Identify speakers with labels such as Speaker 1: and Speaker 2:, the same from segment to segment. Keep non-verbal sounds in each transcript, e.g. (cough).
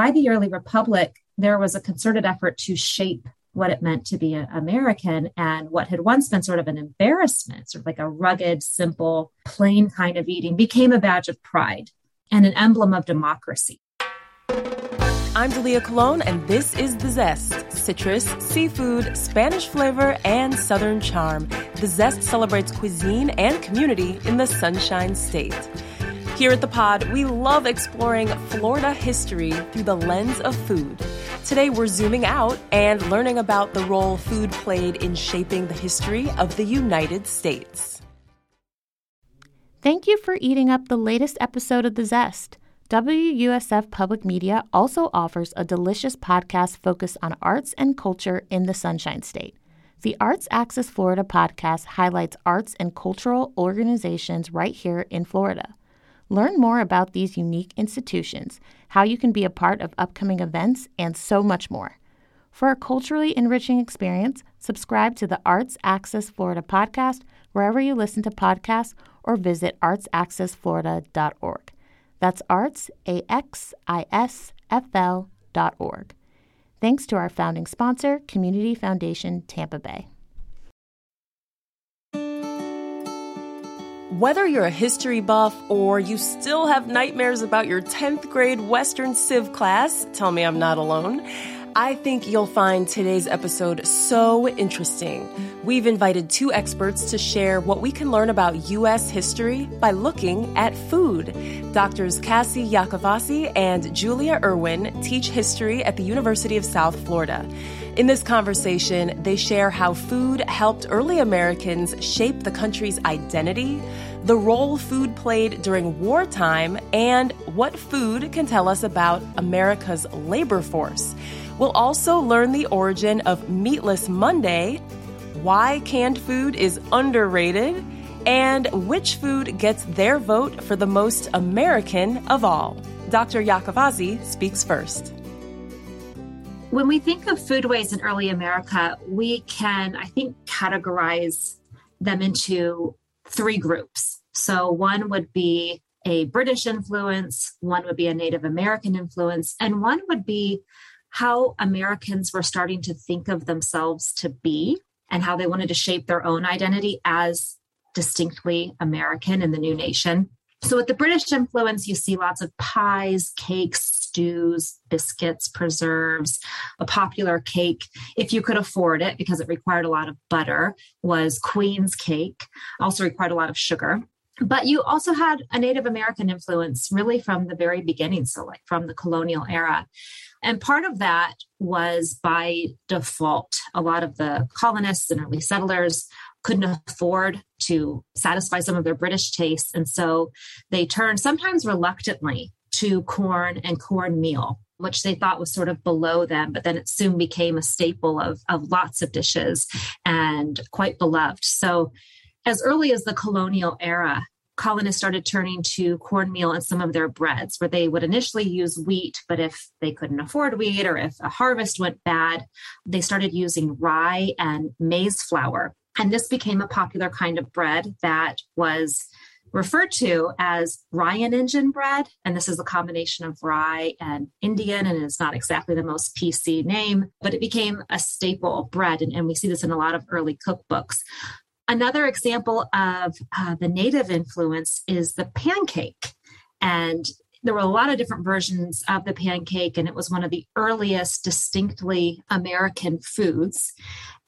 Speaker 1: by the early republic, there was a concerted effort to shape what it meant to be an American and what had once been sort of an embarrassment, sort of like a rugged, simple, plain kind of eating, became a badge of pride and an emblem of democracy.
Speaker 2: I'm Dalia Colon, and this is The Zest citrus, seafood, Spanish flavor, and Southern charm. The Zest celebrates cuisine and community in the Sunshine State. Here at the pod, we love exploring Florida history through the lens of food. Today, we're zooming out and learning about the role food played in shaping the history of the United States.
Speaker 3: Thank you for eating up the latest episode of The Zest. WUSF Public Media also offers a delicious podcast focused on arts and culture in the Sunshine State. The Arts Axis Florida podcast highlights arts and cultural organizations right here in Florida. Learn more about these unique institutions, how you can be a part of upcoming events, and so much more. For a culturally enriching experience, subscribe to the Arts Axis Florida podcast wherever you listen to podcasts or visit artsaccessflorida.org. That's arts, A-X-I-S-F-L dot org. Thanks to our founding sponsor, Community Foundation Tampa Bay.
Speaker 2: Whether you're a history buff or you still have nightmares about your 10th grade Western Civ class, tell me I'm not alone. I think you'll find today's episode so interesting. We've invited two experts to share what we can learn about U.S. history by looking at food. Doctors Cassie Yacovazzi and Julia Irwin teach history at the University of South Florida. In this conversation, they share how food helped early Americans shape the country's identity, the role food played during wartime, and what food can tell us about America's labor force. We'll also learn the origin of Meatless Monday, why canned food is underrated, and which food gets their vote for the most American of all. Dr. Yacovazzi speaks first.
Speaker 1: When we think of foodways in early America, we can, I think, categorize them into three groups. So one would be a British influence, one would be a Native American influence, and one would be how Americans were starting to think of themselves to be and how they wanted to shape their own identity as distinctly American in the new nation. So, with the British influence, you see lots of pies, cakes, stews, biscuits, preserves. A popular cake, if you could afford it, because it required a lot of butter, was Queen's cake, also required a lot of sugar. But you also had a Native American influence really from the very beginning, so like from the colonial era. And part of that was by default. A lot of the colonists and early settlers couldn't afford to satisfy some of their British tastes. And so they turned sometimes reluctantly to corn and cornmeal, which they thought was sort of below them, but then it soon became a staple of, of lots of dishes and quite beloved. So as early as the colonial era, colonists started turning to cornmeal in some of their breads, where they would initially use wheat, but if they couldn't afford wheat or if a harvest went bad, they started using rye and maize flour. And this became a popular kind of bread that was referred to as and Injun bread. And this is a combination of rye and Indian, and it's not exactly the most PC name, but it became a staple bread. And, and we see this in a lot of early cookbooks. Another example of uh, the native influence is the pancake. And there were a lot of different versions of the pancake, and it was one of the earliest distinctly American foods.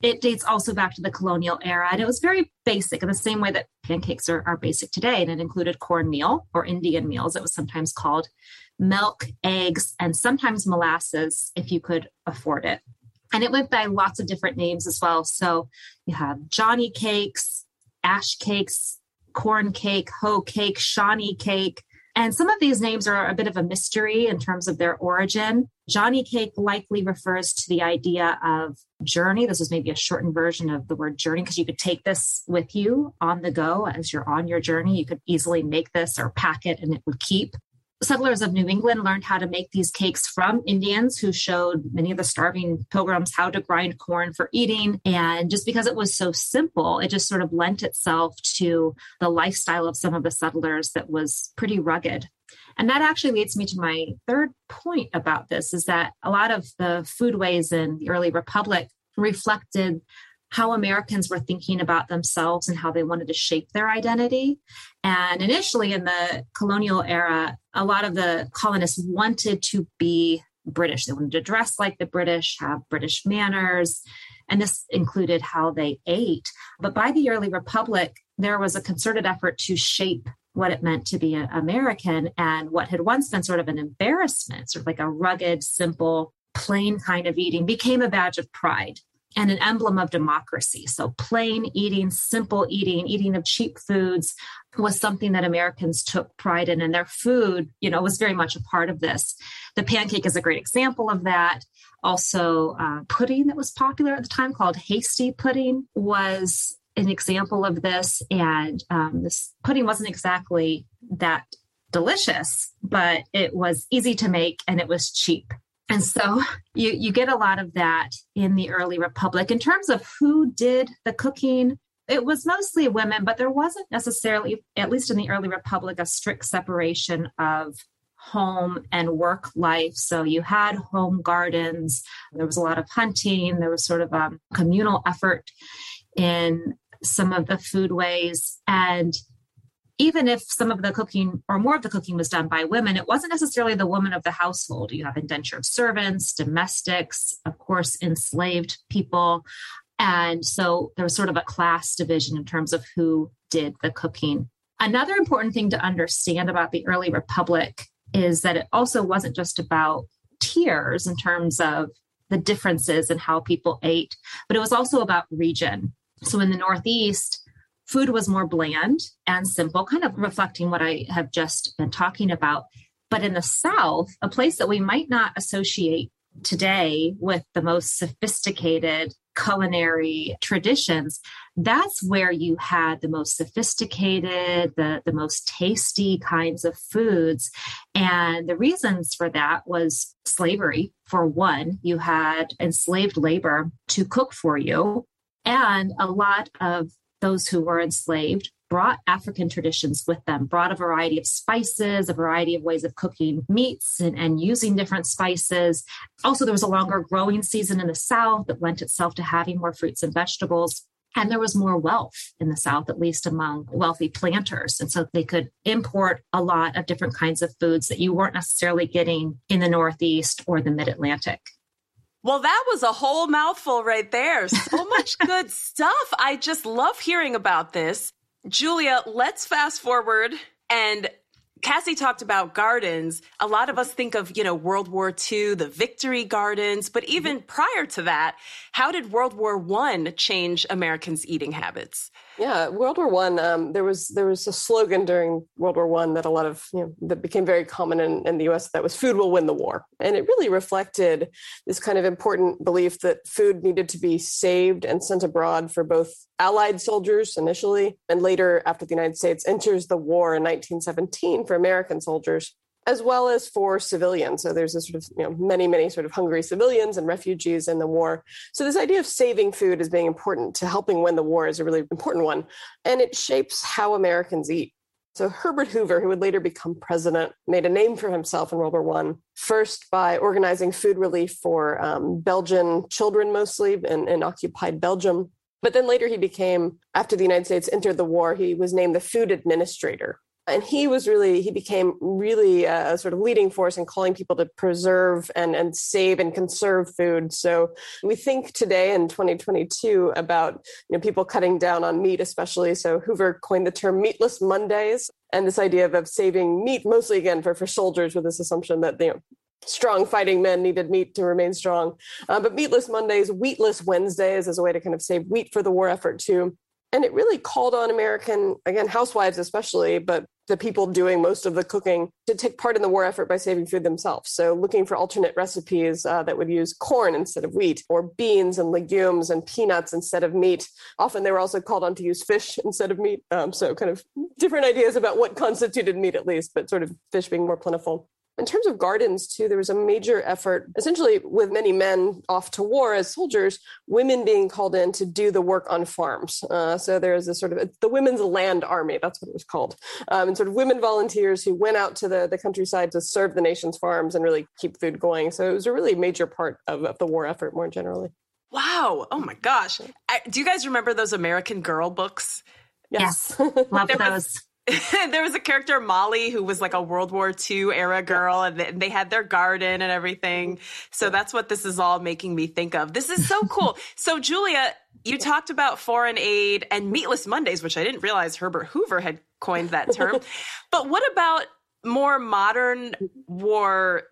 Speaker 1: It dates also back to the colonial era, and it was very basic in the same way that pancakes are, are basic today. And it included cornmeal or Indian meals, it was sometimes called, milk, eggs, and sometimes molasses if you could afford it. And it went by lots of different names as well. So you have Johnny cakes, ash cakes, corn cake, hoe cake, Shawnee cake. And some of these names are a bit of a mystery in terms of their origin. Johnny cake likely refers to the idea of journey. This is maybe a shortened version of the word journey because you could take this with you on the go as you're on your journey. You could easily make this or pack it and it would keep settlers of New England learned how to make these cakes from Indians who showed many of the starving pilgrims how to grind corn for eating. And just because it was so simple, it just sort of lent itself to the lifestyle of some of the settlers that was pretty rugged. And that actually leads me to my third point about this is that a lot of the foodways in the early republic reflected how Americans were thinking about themselves and how they wanted to shape their identity. And initially in the colonial era, a lot of the colonists wanted to be British. They wanted to dress like the British, have British manners, and this included how they ate. But by the early republic, there was a concerted effort to shape what it meant to be an American and what had once been sort of an embarrassment, sort of like a rugged, simple, plain kind of eating, became a badge of pride and an emblem of democracy. So, plain eating, simple eating, eating of cheap foods was something that Americans took pride in, and their food, you know, was very much a part of this. The pancake is a great example of that. Also, uh, pudding that was popular at the time called hasty pudding was an example of this. And um, this pudding wasn't exactly that delicious, but it was easy to make and it was cheap. And so you, you get a lot of that in the early republic. In terms of who did the cooking, it was mostly women, but there wasn't necessarily, at least in the early republic, a strict separation of home and work life. So you had home gardens, there was a lot of hunting, there was sort of a communal effort in some of the foodways. And even if some of the cooking or more of the cooking was done by women, it wasn't necessarily the woman of the household. You have indentured servants, domestics, of course, enslaved people. And so there was sort of a class division in terms of who did the cooking. Another important thing to understand about the early republic is that it also wasn't just about tiers in terms of the differences in how people ate, but it was also about region. So in the Northeast, food was more bland and simple, kind of reflecting what I have just been talking about. But in the South, a place that we might not associate today with the most sophisticated culinary traditions, that's where you had the most sophisticated, the, the most tasty kinds of foods. And the reasons for that was slavery, for one. You had enslaved labor to cook for you. And a lot of those who were enslaved brought African traditions with them, brought a variety of spices, a variety of ways of cooking meats and, and, using different spices. Also, there was a longer growing season in the South that lent itself to having more fruits and vegetables. And there was more wealth in the South, at least among wealthy planters. And so they could import a lot of different kinds of foods that you weren't necessarily getting in the Northeast or the Mid Atlantic.
Speaker 4: Well, that was a whole mouthful right there. So (laughs) much good stuff. I just love hearing about this. Julia, let's fast forward and Cassie talked about gardens. A lot of us think of, you know, World War II, the victory gardens, but even prior to that, how did World War One change Americans' eating habits?
Speaker 5: Yeah, World War One. Um, there was there was a slogan during World War One that a lot of you know that became very common in, in the U.S. That was "Food will win the war," and it really reflected this kind of important belief that food needed to be saved and sent abroad for both Allied soldiers initially, and later after the United States enters the war in 1917 for American soldiers as well as for civilians. So there's a sort of you know many many sort of hungry civilians and refugees in the war. So this idea of saving food as being important to helping win the war is a really important one, and it shapes how Americans eat. So Herbert Hoover, who would later become president, made a name for himself in World War One. First by organizing food relief for um, Belgian children, mostly in, in occupied Belgium. But then later he became, after the United States entered the war, he was named the food administrator and he was really he became really a sort of leading force in calling people to preserve and and save and conserve food. So we think today in 2022 about you know people cutting down on meat especially. So hoover coined the term meatless mondays and this idea of, of saving meat mostly again for for soldiers with this assumption that you know strong fighting men needed meat to remain strong. Uh, but meatless mondays wheatless wednesdays as a way to kind of save wheat for the war effort too and it really called on American, again, housewives especially, but the people doing most of the cooking to take part in the war effort by saving food themselves. So, looking for alternate recipes uh, that would use corn instead of wheat, or beans and legumes and peanuts instead of meat. Often they were also called on to use fish (laughs) instead of meat. Um, so, kind of different ideas about what constituted meat, at least, but sort of fish being more plentiful. In terms of gardens, too, there was a major effort, essentially, with many men off to war as soldiers, women being called in to do the work on farms. Uh, so there is a sort of the Women's Land Army, that's what it was called. Um, and sort of women volunteers who went out to the, the countryside to serve the nation's farms and really keep food going. So it was a really major part of, of the war effort more generally.
Speaker 4: Wow. Oh my gosh. I, do you guys remember those American Girl books?
Speaker 1: Yes. yes. Love (laughs) those. (laughs)
Speaker 4: there was a character Molly who was like a World War II era girl, and they had their garden and everything. Mm-hmm. So that's what this is all making me think of. This is so cool. (laughs) so Julia, you talked about foreign aid and meatless Mondays, which I didn't realize Herbert Hoover had coined that term. (laughs) but what about more modern mm-hmm. war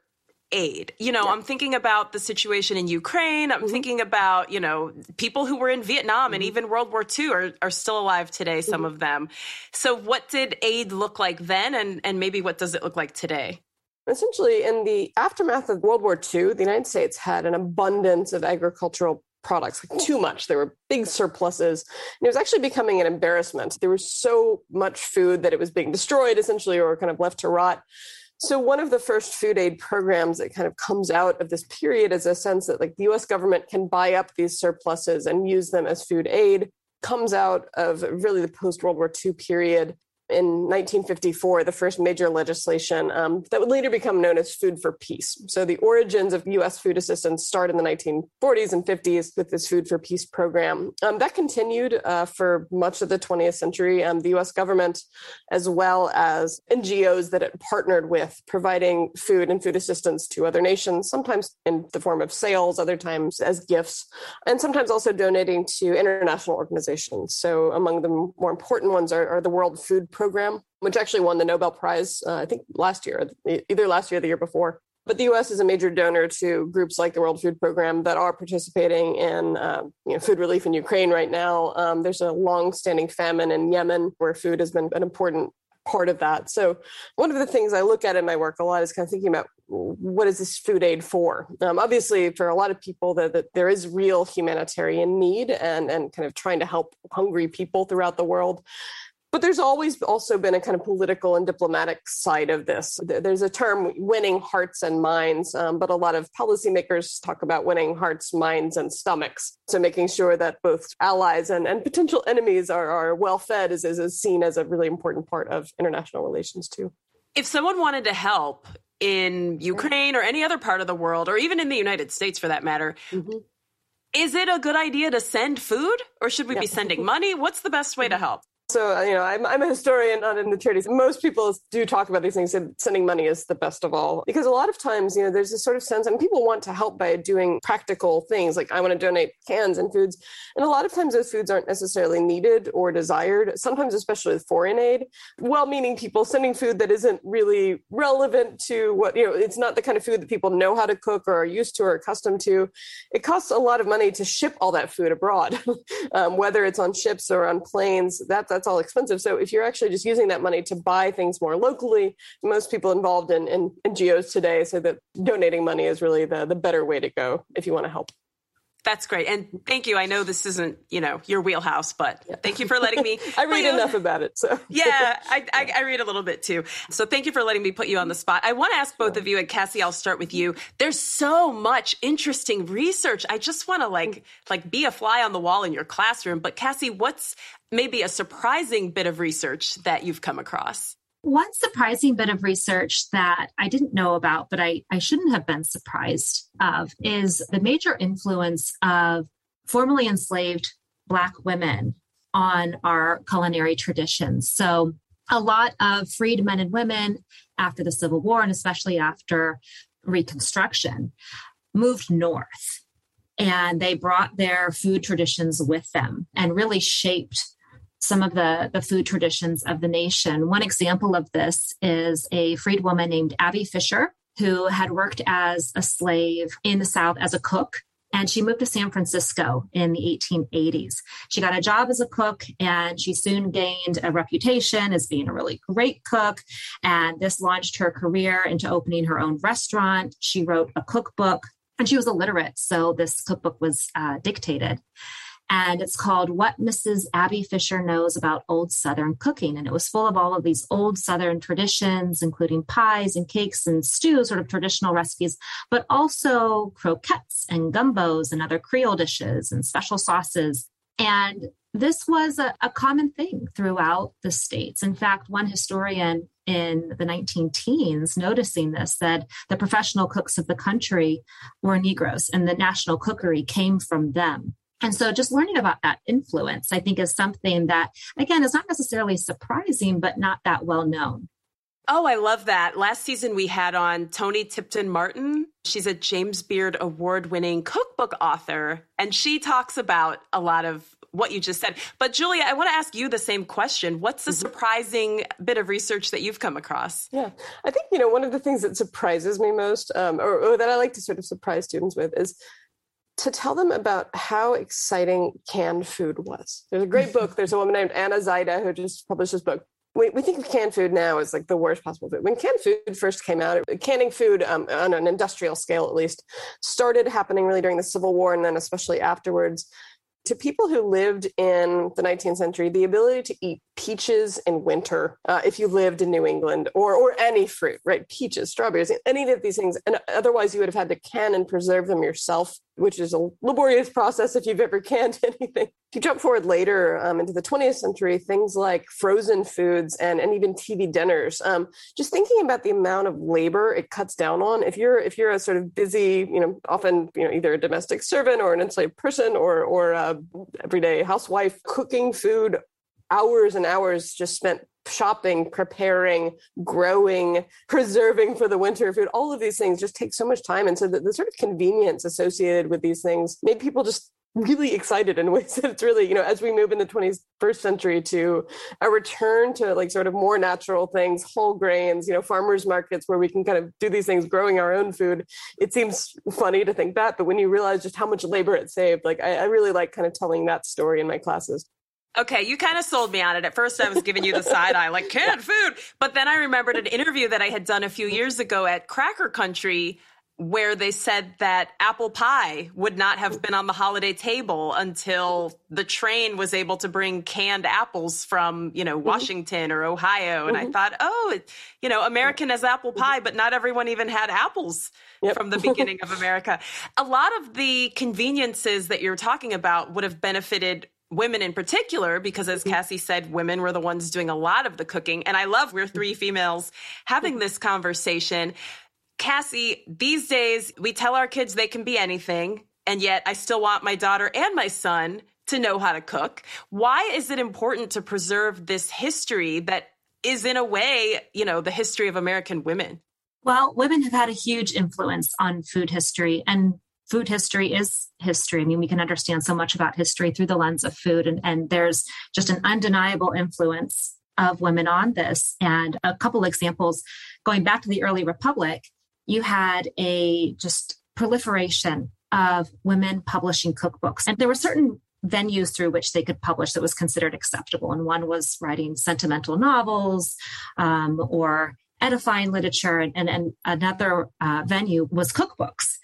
Speaker 4: aid. You know, yeah. I'm thinking about the situation in Ukraine. I'm mm-hmm. thinking about, you know, people who were in Vietnam mm-hmm. and even World War II are, are still alive today, some mm-hmm. of them. So what did aid look like then and, and maybe what does it look like today?
Speaker 5: Essentially, in the aftermath of World War II, the United States had an abundance of agricultural products, like too much. There were big surpluses. And it was actually becoming an embarrassment. There was so much food that it was being destroyed essentially or kind of left to rot. So one of the first food aid programs that kind of comes out of this period is a sense that like the US government can buy up these surpluses and use them as food aid comes out of really the post World War II period in 1954, the first major legislation um, that would later become known as Food for Peace. So the origins of U.S. food assistance start in the 1940s and 50s with this Food for Peace program. Um, that continued uh, for much of the 20th century. Um, the U.S. government, as well as NGOs that it partnered with, providing food and food assistance to other nations, sometimes in the form of sales, other times as gifts, and sometimes also donating to international organizations. So among the more important ones are, are the World Food program, which actually won the Nobel Prize, uh, I think last year, either last year or the year before. But the U.S. is a major donor to groups like the World Food Program that are participating in uh, you know, food relief in Ukraine right now. Um, there's a long-standing famine in Yemen where food has been an important part of that. So one of the things I look at in my work a lot is kind of thinking about what is this food aid for? Um, obviously, for a lot of people, that the, there is real humanitarian need and and kind of trying to help hungry people throughout the world. But there's always also been a kind of political and diplomatic side of this. There's a term, winning hearts and minds, um, but a lot of policymakers talk about winning hearts, minds, and stomachs. So making sure that both allies and, and potential enemies are, are well fed is, is seen as a really important part of international relations, too.
Speaker 4: If someone wanted to help in Ukraine or any other part of the world, or even in the United States for that matter, mm-hmm. is it a good idea to send food or should we yeah. be sending money? What's the best way to help?
Speaker 5: So, uh, you know, I'm, I'm a historian, not in the charities. Most people do talk about these things, and sending money is the best of all. Because a lot of times, you know, there's this sort of sense, and people want to help by doing practical things, like I want to donate cans and foods. And a lot of times, those foods aren't necessarily needed or desired, sometimes, especially with foreign aid. Well meaning people sending food that isn't really relevant to what, you know, it's not the kind of food that people know how to cook or are used to or accustomed to. It costs a lot of money to ship all that food abroad, (laughs) um, whether it's on ships or on planes. That, that's that's all expensive. So if you're actually just using that money to buy things more locally, most people involved in, in NGOs today say that donating money is really the, the better way to go if you want to help.
Speaker 4: That's great. And thank you. I know this isn't, you know, your wheelhouse, but yeah. thank you for letting me. (laughs)
Speaker 5: I read you, enough about it. So (laughs)
Speaker 4: yeah, I, I, I, read a little bit too. So thank you for letting me put you on the spot. I want to ask both of you and Cassie, I'll start with you. There's so much interesting research. I just want to like, like be a fly on the wall in your classroom. But Cassie, what's maybe a surprising bit of research that you've come across?
Speaker 1: One surprising bit of research that I didn't know about, but I, I shouldn't have been surprised of, is the major influence of formerly enslaved Black women on our culinary traditions. So, a lot of freed men and women after the Civil War, and especially after Reconstruction, moved north and they brought their food traditions with them and really shaped some of the, the food traditions of the nation. One example of this is a freed woman named Abby Fisher, who had worked as a slave in the South as a cook. And she moved to San Francisco in the 1880s. She got a job as a cook and she soon gained a reputation as being a really great cook. And this launched her career into opening her own restaurant. She wrote a cookbook and she was illiterate. So this cookbook was uh, dictated. And it's called What Mrs. Abby Fisher Knows About Old Southern Cooking. And it was full of all of these old Southern traditions, including pies and cakes and stews, sort of traditional recipes, but also croquettes and gumbos and other Creole dishes and special sauces. And this was a, a, common thing throughout the states. In fact, one historian in the 19 teens noticing this said the professional cooks of the country were Negroes and the national cookery came from them. And so just learning about that influence, I think, is something that, again, is not necessarily surprising, but not that well known.
Speaker 4: Oh, I love that. Last season we had on Toni Tipton-Martin. She's a James Beard award winning cookbook author, and she talks about a lot of what you just said. But Julia, I want to ask you the same question. What's the mm-hmm. surprising bit of research that you've come across?
Speaker 5: Yeah, I think, you know, one of the things that surprises me most, um, or, or that I like to sort of surprise students with, is to tell them about how exciting canned food was. There's a great (laughs) book. There's a woman named Anna Zeide who just published this book. We, we think of canned food now as like the worst possible food. When canned food first came out, canning food um, on an industrial scale at least started happening really during the Civil War and then especially afterwards to people who lived in the 19th century, the ability to eat peaches in winter, uh, if you lived in New England, or or any fruit, right? Peaches, strawberries, any of these things, and otherwise you would have had to can and preserve them yourself, which is a laborious process if you've ever canned (laughs) anything. If you jump forward later um, into the 20th century, things like frozen foods and and even TV dinners, um, just thinking about the amount of labor it cuts down on. If you're if you're a sort of busy, you know, often you know either a domestic servant or an enslaved person or or a everyday housewife cooking food hours and hours just spent shopping, preparing, growing, preserving for the winter food. All of these things just take so much time. And so the, the, sort of convenience associated with these things made people just really excited in (laughs) ways that it's really, you know, as we move in the 21st century to a return to like sort of more natural things, whole grains, you know, farmers markets where we can kind of do these things, growing our own food. It seems funny to think that, but when you realize just how much labor it saved, like I, I really like kind of telling that story in my classes.
Speaker 4: Okay, you kind of sold me on it. At first, I was giving you the side eye, like canned food. But then I remembered an interview that I had done a few years ago at Cracker Country where they said that apple pie would not have been on the holiday table until the train was able to bring canned apples from, you know, mm-hmm. Washington or Ohio. And mm-hmm. I thought, oh, you know, American has apple pie, but not everyone even had apples yep. from the (laughs) beginning of America. A lot of the conveniences that you're talking about would have benefited women in particular, because as mm-hmm. Cassie said, women were the ones doing a lot of the cooking. And I love we're three females having this conversation. Cassie, these days we tell our kids they can be anything, and yet I still want my daughter and my son to know how to cook. Why is it important to preserve this history that is, in a way, you know, the history of American women?
Speaker 1: Well, women have had a huge influence on food history, and food history is history. I mean, we can understand so much about history through the lens of food, and, and there's just an undeniable influence of women on this. And a couple examples going back to the early republic, you had a just proliferation of women publishing cookbooks. And there were certain venues through which they could publish that was considered acceptable. And one was writing sentimental novels um, or edifying literature, and, and, another uh, venue was cookbooks.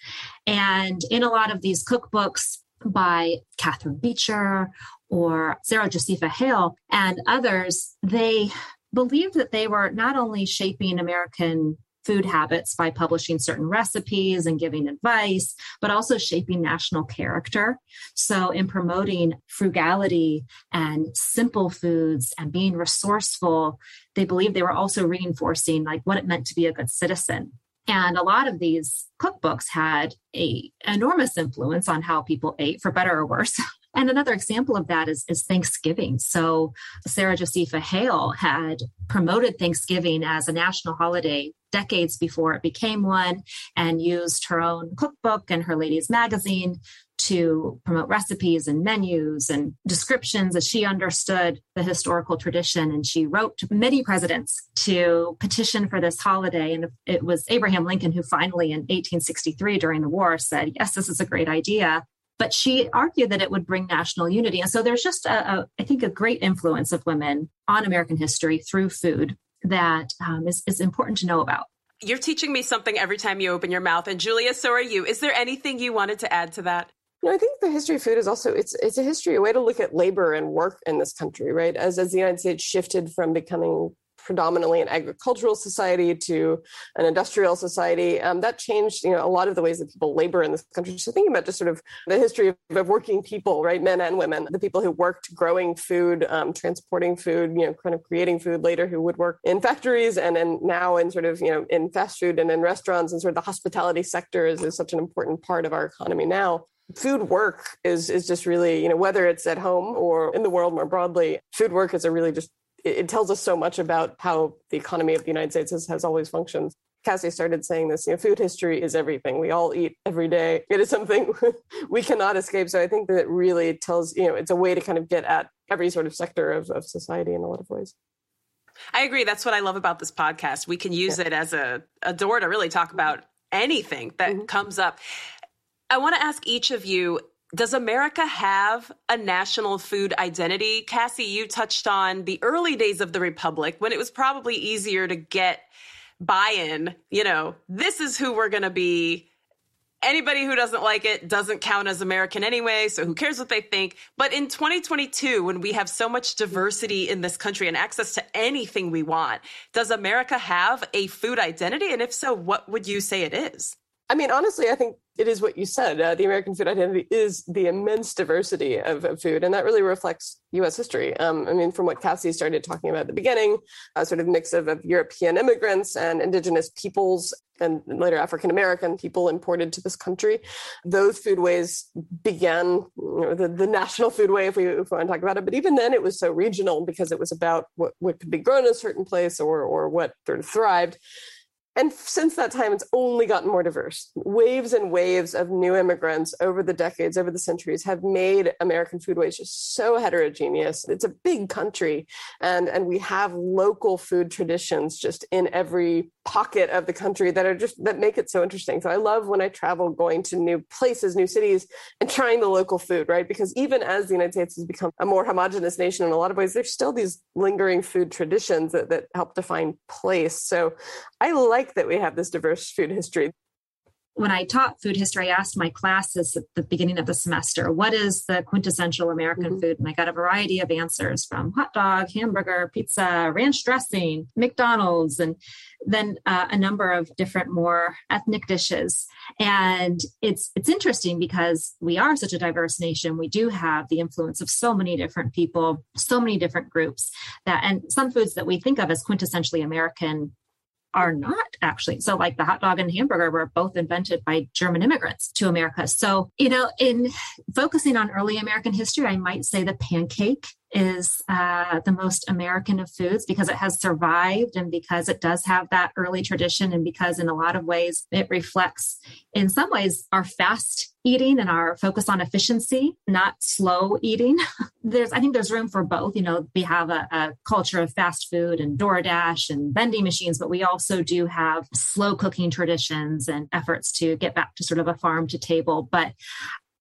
Speaker 1: And in a lot of these cookbooks by Catherine Beecher or Sarah Josepha Hale and others, they believed that they were not only shaping American food habits by publishing certain recipes and giving advice, but also shaping national character. So, in promoting frugality and simple foods and being resourceful, they believed they were also reinforcing like what it meant to be a good citizen. And a lot of these cookbooks had a enormous influence on how people ate, for better or worse. (laughs) And another example of that is, is Thanksgiving. So Sarah Josepha Hale had promoted Thanksgiving as a national holiday decades before it became one and used her own cookbook and her ladies magazine to promote recipes and menus and descriptions as she understood the historical tradition. And she wrote to many presidents to petition for this holiday. And it was Abraham Lincoln who finally, in 1863, during the war, said, Yes, this is a great idea. But she argued that it would bring national unity. And so there's just, a, a I think, a great influence of women on American history through food that um, is is important to know about.
Speaker 4: You're teaching me something every time you open your mouth. And Julia, so are you. Is there anything you wanted to add to that?
Speaker 5: You know, I think the history of food is also it's it's a history, a way to look at labor and work in this country, right? As as the United States shifted from becoming predominantly an agricultural society to an industrial society. Um, that changed, you know, a lot of the ways that people labor in this country. So thinking about just sort of the history of, of working people, right, men and women, the people who worked growing food, um, transporting food, you know, kind of creating food later, who would work in factories and and now in sort of you know in fast food and in restaurants and sort of the hospitality sector is, is such an important part of our economy now food work is is just really you know whether it's at home or in the world more broadly food work is a really just it, tells us so much about how the economy of the United States has, has always functioned. Cassie started saying this, you know, food history is everything. We all eat every day. (laughs) It is something (laughs) we cannot escape. So I think that it really tells, you know, it's a way to kind of get at every sort of sector of, of society in a lot of ways.
Speaker 4: I agree. That's what I love about this podcast. We can use yeah. it as a, a door to really talk about anything that mm-hmm. comes up. I want to ask each of you does America have a national food identity? Cassie, you touched on the early days of the Republic when it was probably easier to get buy in. You know, this is who we're going to be. Anybody who doesn't like it doesn't count as American anyway, so who cares what they think? But in 2022, when we have so much diversity in this country and access to anything we want, does America have a food identity? And if so, what would you say it is?
Speaker 5: I mean, honestly, I think it is what you said. Uh, the American food identity is the immense diversity of, of food, and that really reflects U.S. history. Um, I mean, from what Cassie started talking about at the beginning, a sort of mix of, of European immigrants and indigenous peoples, and later African American people imported to this country. Those foodways began you know, the, the national foodway, if we, if we want to talk about it. But even then, it was so regional because it was about what, what could be grown in a certain place or or what sort of thrived and since that time, it's only gotten more diverse. Waves and waves of new immigrants over the decades, over the centuries, have made American foodways just so heterogeneous. It's a big country, and, and we have local food traditions just in every pocket of the country that are just that make it so interesting. So I love when I travel going to new places, new cities, and trying the local food, right? Because even as the United States has become a more homogenous nation in a lot of ways, there's still these lingering food traditions that, that help define place. So I like that we have this diverse food history.
Speaker 1: When I taught food history, I asked my classes at the beginning of the semester, what is the quintessential American mm-hmm. food? And I got a variety of answers from hot dog, hamburger, pizza, ranch dressing, McDonald's, and then uh, a number of different more ethnic dishes. And it's it's interesting because we are such a diverse nation. We do have the influence of so many different people, so many different groups that and some foods that we think of as quintessentially American are not actually. So, like the hot dog and hamburger were both invented by German immigrants to America. So, you know, in focusing on early American history, I might say the pancake is uh, the most American of foods because it has survived and because it does have that early tradition and because in a lot of ways it reflects in some ways our fast eating and our focus on efficiency not slow eating. (laughs) There's i think there's room for both you know we have a, a culture of fast food and doordash and vending machines but we also do have slow cooking traditions and efforts to get back to sort of a farm to table. But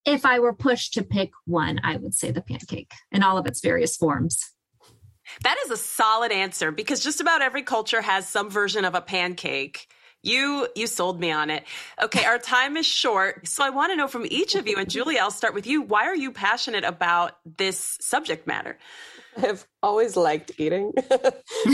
Speaker 1: if I were pushed to pick one, I would say the pancake in all of its various forms.
Speaker 4: That is a solid answer because just about every culture has some version of a pancake. You you sold me on it. Okay, our time is short. So I want to know from each of you and Julie, I'll start with you. Why are you passionate about this subject matter?
Speaker 5: I've always liked eating. (laughs)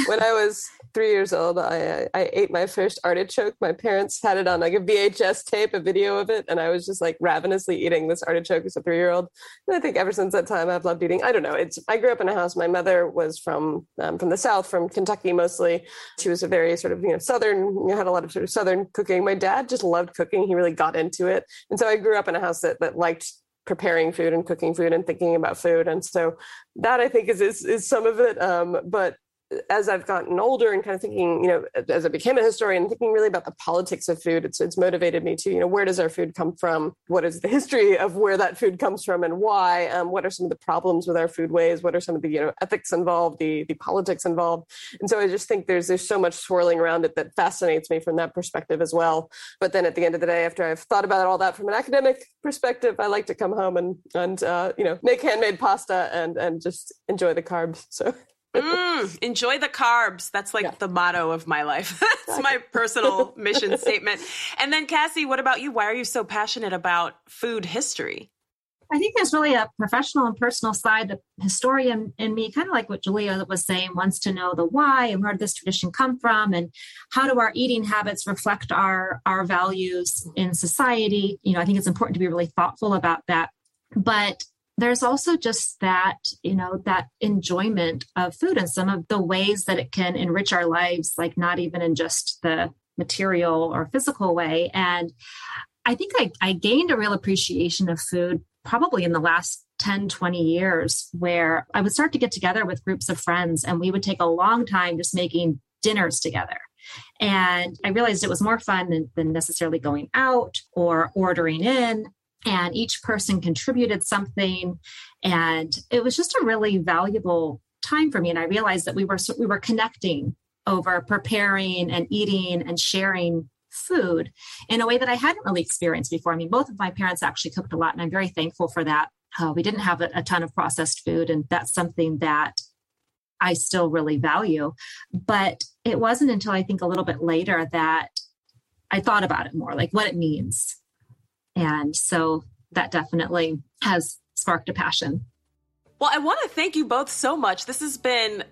Speaker 5: when I was three years old, I, I ate my first artichoke. My parents had it on like a VHS tape, a video of it, and I was just like ravenously eating this artichoke as a three year old. And I think ever since that time, I've loved eating. I don't know. It's I grew up in a house. My mother was from um, from the South, from Kentucky mostly. She was a very sort of you know Southern. You know, had a lot of sort of Southern cooking. My dad just loved cooking. He really got into it, and so I grew up in a house that that liked preparing food and cooking food and thinking about food. And so that i think is is, is some of it. Um, but as I've gotten older and kind of thinking, you know, as I became a historian, thinking really about the politics of food, it's it's motivated me to, you know, where does our food come from? What is the (laughs) history of where that food comes from and why? Um, what are some of the problems with our foodways? What are some of the you know ethics involved, the the politics involved? And so I just think there's there's so much swirling around it that fascinates me from that perspective as well. But then at the end of the day, after I've thought about all that from an academic perspective, I like to come home and and uh, you know make handmade pasta and and just enjoy the carbs. So (laughs)
Speaker 4: mm, enjoy the carbs. That's like yeah. the motto of my life. (laughs) That's my (laughs) personal mission statement. And then, Cassie, what about you? Why are you so passionate about food history?
Speaker 1: I think there's really a professional and personal side, the historian in me, kind of like what Julia was saying, wants to know the why and where did this tradition come from and how do our eating habits reflect our, our values in society. You know, I think it's important to be really thoughtful about that. But there's also just that, you know, that enjoyment of food and some of the ways that it can enrich our lives, like not even in just the material or physical way. And I think I, I gained a real appreciation of food probably in the last 10, 20 years, where I would start to get together with groups of friends and we would take a long time just making dinners together. And I realized it was more fun than, than necessarily going out or ordering in. And each person contributed something. And it was just a really valuable time for me. And I realized that we were we were connecting over preparing and eating and sharing food in a way that I hadn't really experienced before. I mean, both of my parents actually cooked a lot, and I'm very thankful for that. Uh, we didn't have a, a ton of processed food, and that's something that I still really value. But it wasn't until I think a little bit later that I thought about it more, like what it means. And so that definitely has sparked a passion.
Speaker 2: Well, I want to thank you both so much. This has been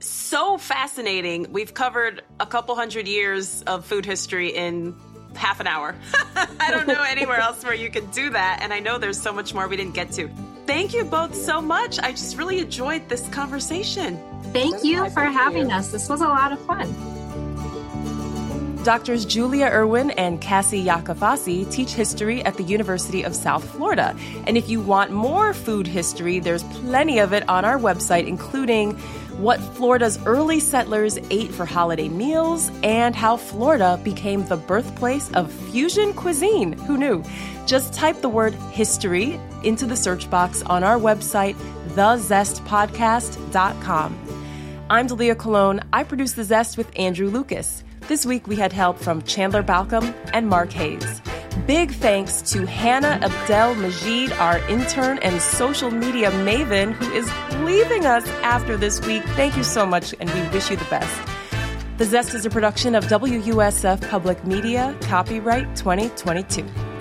Speaker 2: so fascinating. We've covered a couple hundred years of food history in half an hour. (laughs) I don't know anywhere else where you can do that. And I know there's so much more we didn't get to. Thank you both so much. I just really enjoyed this conversation.
Speaker 1: Thank you for having us. This was a lot of fun.
Speaker 2: Doctors Julia Irwin and Cassie Yacovazzi teach history at the University of South Florida. And if you want more food history, there's plenty of it on our website, including what Florida's early settlers ate for holiday meals, and how Florida became the birthplace of fusion cuisine. Who knew? Just type the word history into the search box on our website, thezestpodcast.com. I'm Dalia Colon. I produce The Zest with Andrew Lucas. This week we had help from Chandler Balcom and Mark Hayes. Big thanks to Hannah Abdel Majid, our intern and social media maven, who is leaving us after this week. Thank you so much, and we wish you the best. The Zest is a production of WUSF Public Media, copyright 2022.